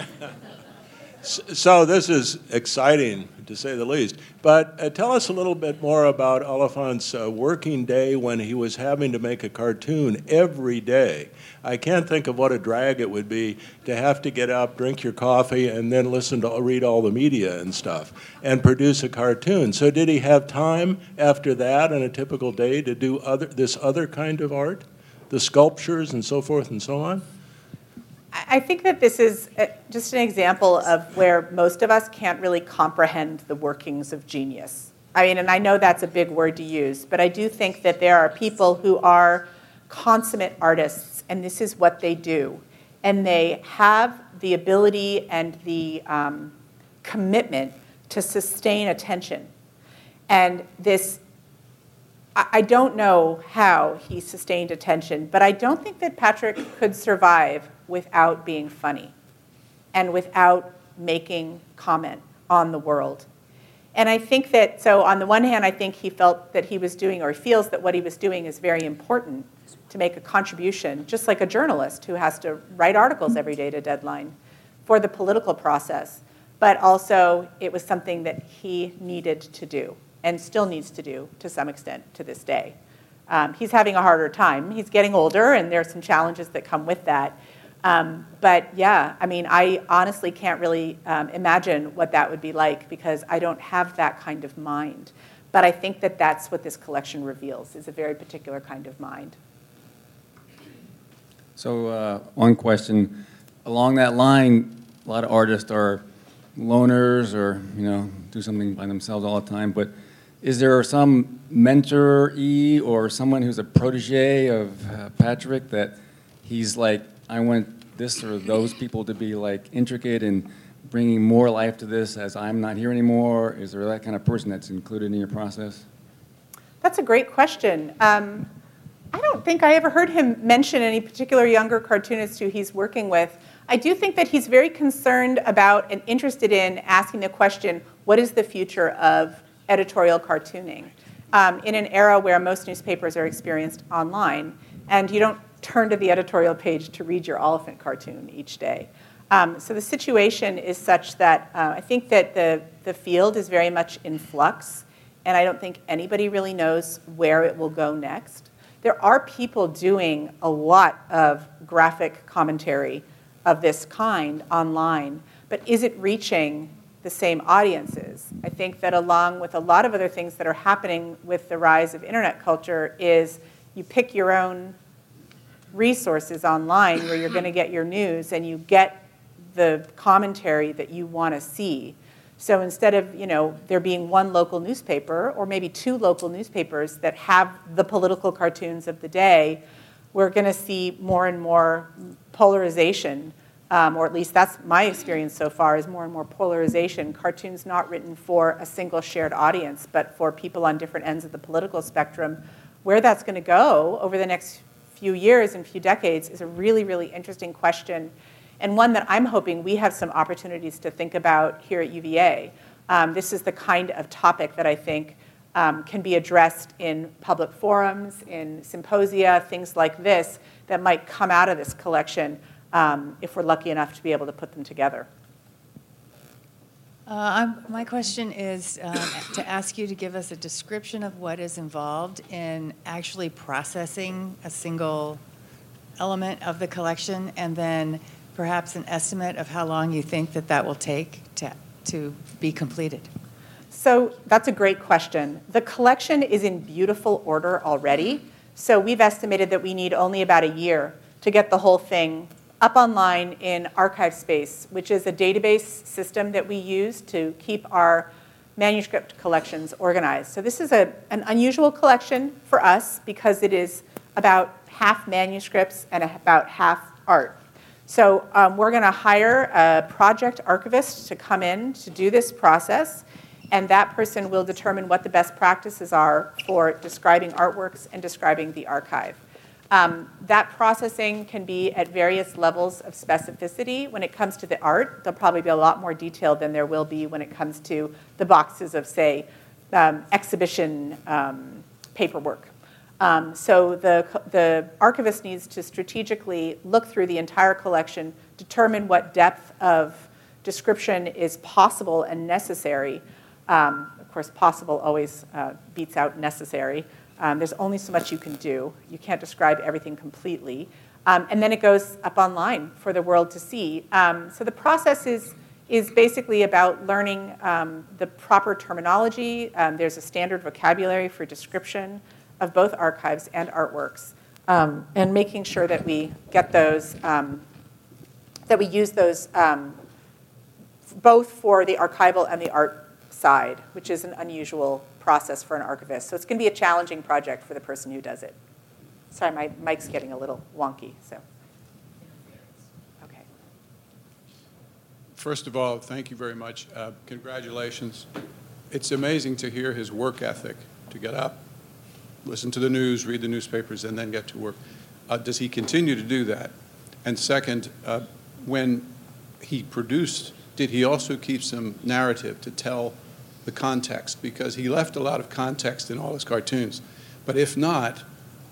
So this is exciting, to say the least. But uh, tell us a little bit more about Oliphant's uh, working day when he was having to make a cartoon every day. I can't think of what a drag it would be to have to get up, drink your coffee, and then listen to read all the media and stuff, and produce a cartoon. So did he have time after that on a typical day to do other this other kind of art, the sculptures and so forth and so on? I think that this is uh, just an example of where most of us can't really comprehend the workings of genius. I mean, and I know that's a big word to use, but I do think that there are people who are consummate artists, and this is what they do. And they have the ability and the um, commitment to sustain attention. And this I I don't know how he sustained attention, but I don't think that Patrick could survive without being funny and without making comment on the world. And I think that, so on the one hand, I think he felt that he was doing, or feels that what he was doing is very important to make a contribution, just like a journalist who has to write articles every day to deadline for the political process. But also, it was something that he needed to do and still needs to do to some extent to this day. Um, he's having a harder time. He's getting older, and there are some challenges that come with that. Um, but yeah, I mean, I honestly can't really um, imagine what that would be like because I don't have that kind of mind. But I think that that's what this collection reveals is a very particular kind of mind. So, uh, one question. Along that line, a lot of artists are loners or, you know, do something by themselves all the time. But is there some mentor-y or someone who's a protege of uh, Patrick that he's like, I want this or those people to be like intricate and bringing more life to this as I'm not here anymore? Is there that kind of person that's included in your process? That's a great question. Um, I don't think I ever heard him mention any particular younger cartoonist who he's working with. I do think that he's very concerned about and interested in asking the question what is the future of editorial cartooning? Um, in an era where most newspapers are experienced online, and you don't turn to the editorial page to read your Oliphant cartoon each day. Um, so the situation is such that uh, I think that the, the field is very much in flux, and I don't think anybody really knows where it will go next. There are people doing a lot of graphic commentary of this kind online, but is it reaching the same audiences? I think that along with a lot of other things that are happening with the rise of internet culture is you pick your own resources online where you're going to get your news and you get the commentary that you want to see. So instead of, you know, there being one local newspaper or maybe two local newspapers that have the political cartoons of the day, we're going to see more and more polarization, um, or at least that's my experience so far, is more and more polarization. Cartoons not written for a single shared audience, but for people on different ends of the political spectrum. Where that's going to go over the next few years and few decades is a really, really interesting question, and one that I'm hoping we have some opportunities to think about here at UVA. Um, this is the kind of topic that I think um, can be addressed in public forums, in symposia, things like this, that might come out of this collection um, if we're lucky enough to be able to put them together. Uh, my question is um, to ask you to give us a description of what is involved in actually processing a single element of the collection, and then perhaps an estimate of how long you think that that will take to, to be completed. So that's a great question. The collection is in beautiful order already. So we've estimated that we need only about a year to get the whole thing up online in ArchivesSpace, which is a database system that we use to keep our manuscript collections organized. So this is a, an unusual collection for us because it is about half manuscripts and about half art. So um, we're going to hire a project archivist to come in to do this process, and that person will determine what the best practices are for describing artworks and describing the archive. Um, that processing can be at various levels of specificity. When it comes to the art, there'll probably be a lot more detail than there will be when it comes to the boxes of, say, um, exhibition um, paperwork. Um, so the, the archivist needs to strategically look through the entire collection, determine what depth of description is possible and necessary. Um, of course, possible always uh, beats out necessary. Um, there's only so much you can do. You can't describe everything completely. Um, and then it goes up online for the world to see. Um, so the process is, is basically about learning um, the proper terminology. There's a standard vocabulary for description of both archives and artworks, um, and making sure that we get those, that we use those both for the archival and the art side, which is an unusual process for an archivist. So it's going to be a challenging project for the person who does it. Sorry, my mic's getting a little wonky, so. Okay. First of all, thank you very much. Uh, congratulations. It's amazing to hear his work ethic, to get up, listen to the news, read the newspapers, and then get to work. Uh, does he continue to do that? And second, uh, when he produced, did he also keep some narrative to tell the context because he left a lot of context in all his cartoons. But if not,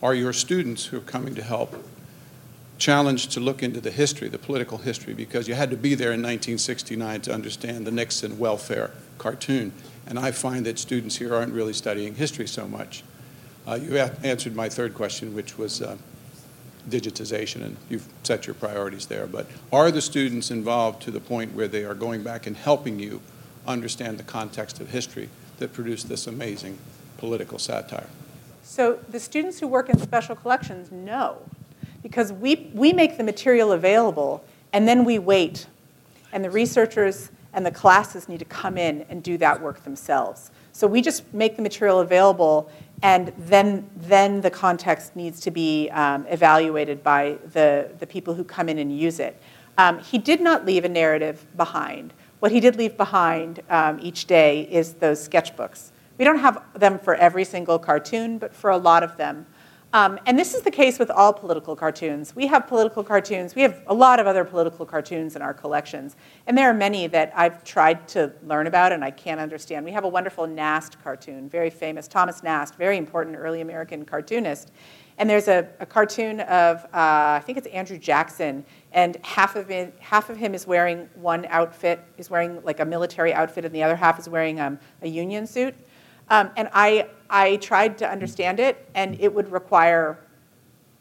are your students who are coming to help challenged to look into the history, the political history, because you had to be there in 1969 to understand the Nixon welfare cartoon. And I find that students here aren't really studying history so much. Uh, you answered my third question, which was uh, digitization, and you've set your priorities there. But are the students involved to the point where they are going back and helping you understand the context of history that produced this amazing political satire. So the students who work in special collections know because we, we make the material available and then we wait. And the researchers and the classes need to come in and do that work themselves. So we just make the material available and then, then the context needs to be um, evaluated by the, the people who come in and use it. Um, he did not leave a narrative behind What he did leave behind um, each day is those sketchbooks. We don't have them for every single cartoon, but for a lot of them. Um, and this is the case with all political cartoons. We have political cartoons. We have a lot of other political cartoons in our collections. And there are many that I've tried to learn about and I can't understand. We have a wonderful Nast cartoon, very famous, Thomas Nast, very important early American cartoonist. And there's a, a cartoon of, uh, I think it's Andrew Jackson, and half of, it, half of him is wearing one outfit, is wearing like a military outfit, and the other half is wearing um, a union suit. Um, and I, I tried to understand it, and it would require,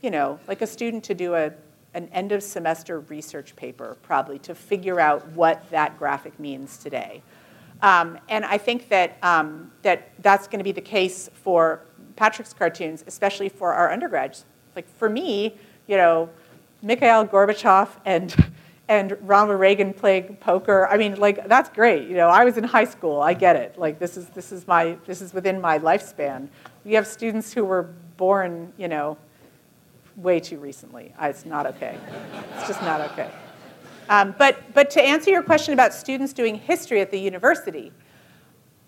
you know, like a student to do a, an end of semester research paper, probably, to figure out what that graphic means today. Um, and I think that, um, that that's going to be the case for Patrick's cartoons, especially for our undergrads. Like for me, you know, Mikhail Gorbachev and and Ronald Reagan playing poker. I mean, like that's great. You know, I was in high school. I get it. Like this is this is my this is within my lifespan. We have students who were born, you know, way too recently. It's not okay. It's just not okay. Um, but but to answer your question about students doing history at the university,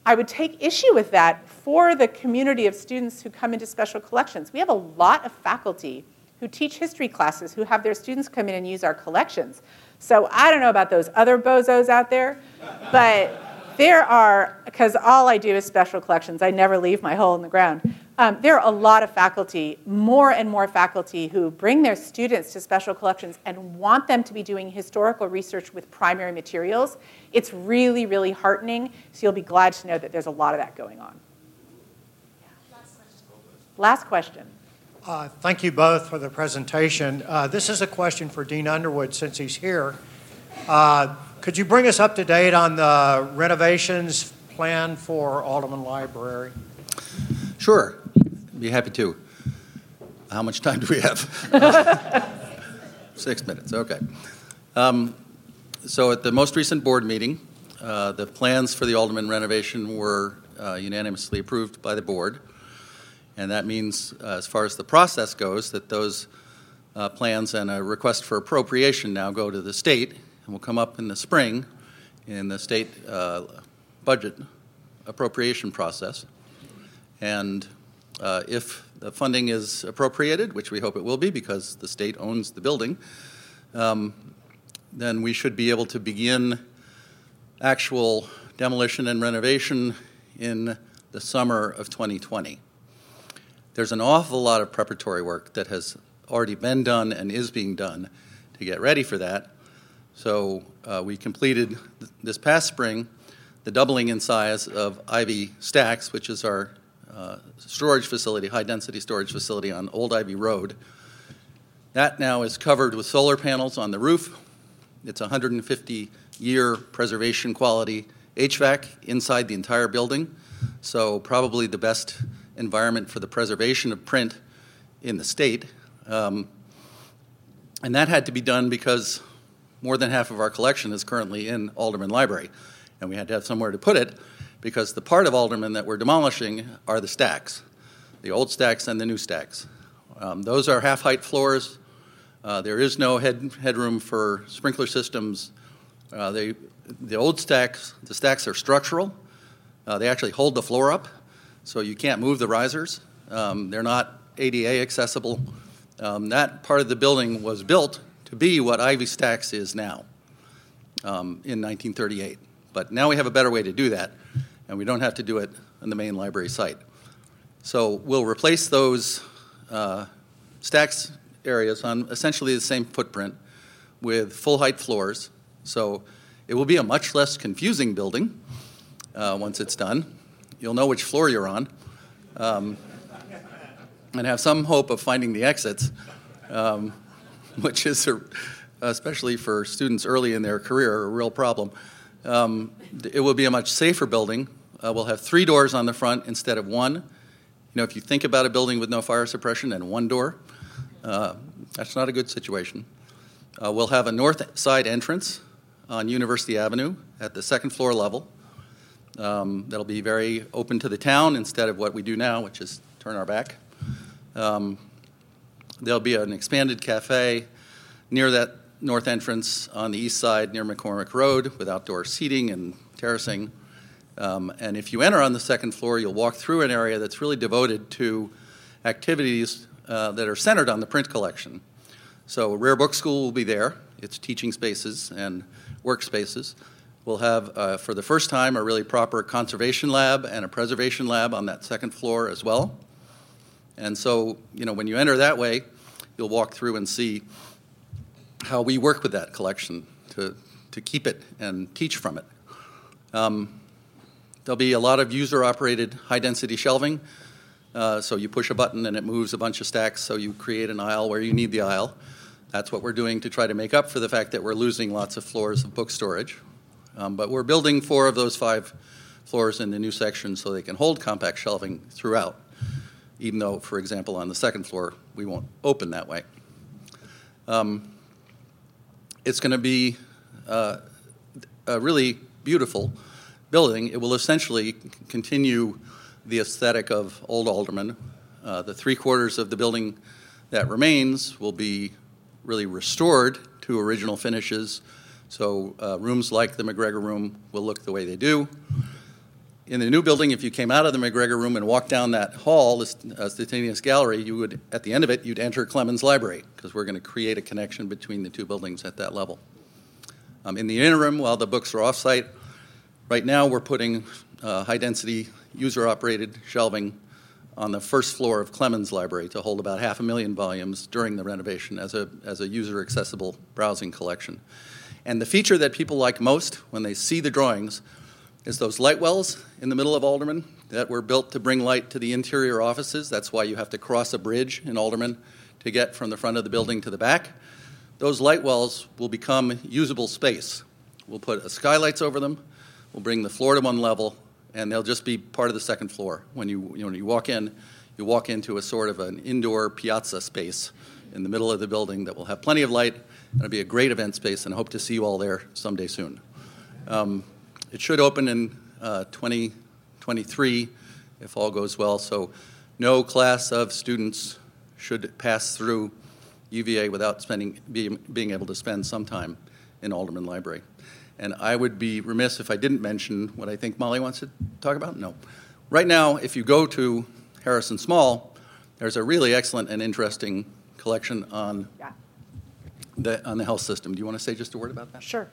I would take issue with that for the community of students who come into special collections. We have a lot of faculty who teach history classes who have their students come in and use our collections. So I don't know about those other bozos out there, but there are, because all I do is special collections, I never leave my hole in the ground. Um, there are a lot of faculty, more and more faculty, who bring their students to special collections and want them to be doing historical research with primary materials. It's really, really heartening. So you'll be glad to know that there's a lot of that going on. Last question. Last question. Uh, thank you both for the presentation. Uh, this is a question for Dean Unsworth since he's here. Uh, could you bring us up to date on the renovations plan for Alderman Library? Sure, be happy to. How much time do we have? Six minutes, okay. Um, so at the most recent board meeting, uh, the plans for the Alderman renovation were uh, unanimously approved by the board. And that means, uh, as far as the process goes, that those uh, plans and a request for appropriation now go to the state and will come up in the spring in the state uh, budget appropriation process. And uh, if the funding is appropriated, which we hope it will be because the state owns the building, um, then we should be able to begin actual demolition and renovation in the summer of 2020 there's an awful lot of preparatory work that has already been done and is being done to get ready for that. So uh, we completed th- this past spring the doubling in size of Ivy Stacks, which is our uh, storage facility, high density storage facility on Old Ivy Road. That now is covered with solar panels on the roof. It's 150 year preservation quality HVAC inside the entire building. So, probably the best environment for the preservation of print in the state. Um, and that had to be done because more than half of our collection is currently in Alderman Library. And we had to have somewhere to put it because the part of Alderman that we're demolishing are the stacks, the old stacks and the new stacks. Um, those are half height floors. Uh, there is no head, headroom for sprinkler systems. Uh, they, the old stacks, the stacks are structural. Uh, they actually hold the floor up so you can't move the risers. Um, they're not ADA accessible. Um, that part of the building was built to be what Ivy Stacks is now um, in 1938. But now we have a better way to do that, and we don't have to do it in the main library site. So we'll replace those uh, stacks areas on essentially the same footprint with full height floors. So it will be a much less confusing building uh, once it's done you'll know which floor you're on, um, and have some hope of finding the exits, um, which is, a, especially for students early in their career, a real problem. Um, it will be a much safer building. Uh, we'll have three doors on the front instead of one. You know, if you think about a building with no fire suppression and one door, uh, that's not a good situation. Uh, we'll have a north side entrance on University Avenue at the second floor level um, that'll be very open to the town instead of what we do now, which is turn our back. Um, there'll be an expanded cafe near that north entrance on the east side near McCormick Road with outdoor seating and terracing. Um, and if you enter on the second floor, you'll walk through an area that's really devoted to activities uh, that are centered on the print collection. So, Rare Book School will be there, its teaching spaces and workspaces. We'll have, uh, for the first time, a really proper conservation lab and a preservation lab on that second floor as well. And so, you know, when you enter that way, you'll walk through and see how we work with that collection to, to keep it and teach from it. Um, there'll be a lot of user operated high density shelving. Uh, so you push a button and it moves a bunch of stacks, so you create an aisle where you need the aisle. That's what we're doing to try to make up for the fact that we're losing lots of floors of book storage. Um, but we're building four of those five floors in the new section so they can hold compact shelving throughout, even though, for example, on the second floor, we won't open that way. Um, it's going to be uh, a really beautiful building. It will essentially continue the aesthetic of Old Alderman. Uh, the three quarters of the building that remains will be really restored to original finishes. So uh, rooms like the McGregor Room will look the way they do. In the new building, if you came out of the McGregor Room and walked down that hall, this uh, Stettinius Gallery, you would, at the end of it, you'd enter Clemons Library because we're going to create a connection between the two buildings at that level. Um, in the interim, while the books are offsite, right now we're putting uh, high-density user-operated shelving on the first floor of Clemons Library to hold about half a million volumes during the renovation as a, as a user accessible browsing collection. And the feature that people like most when they see the drawings is those light wells in the middle of Alderman that were built to bring light to the interior offices. That's why you have to cross a bridge in Alderman to get from the front of the building to the back. Those light wells will become usable space. We'll put skylights over them, we'll bring the floor to one level, and they'll just be part of the second floor. When you, you know, you walk in, you walk into a sort of an indoor piazza space in the middle of the building that will have plenty of light. It'll be a great event space, and hope to see you all there someday soon. Um, it should open in uh, 2023 if all goes well. So, no class of students should pass through UVA without spending, being, being able to spend some time in Alderman Library. And I would be remiss if I didn't mention what I think Molly wants to talk about. No. Right now, if you go to Harrison Small, there's a really excellent and interesting collection on, Yeah. The, on the health system. Do you want to say just a word about that? Sure.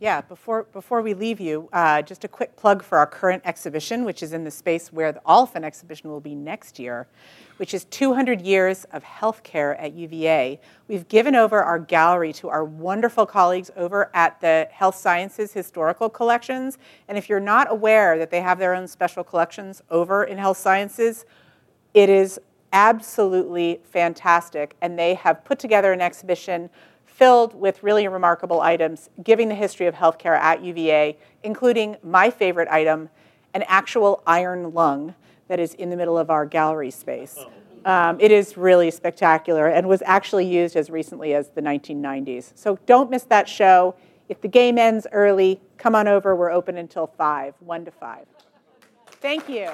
Yeah, before, before we leave you, uh, just a quick plug for our current exhibition, which is in the space where the Oliphant exhibition will be next year, which is 200 Years of Healthcare at UVA. We've given over our gallery to our wonderful colleagues over at the Health Sciences Historical Collections. And if you're not aware that they have their own special collections over in Health Sciences, it is absolutely fantastic. And they have put together an exhibition filled with really remarkable items, giving the history of healthcare at UVA, including my favorite item, an actual iron lung that is in the middle of our gallery space. Um, it is really spectacular and was actually used as recently as the 1990s. So don't miss that show. If the game ends early, come on over. We're open until 5, 1 to 5. Thank you.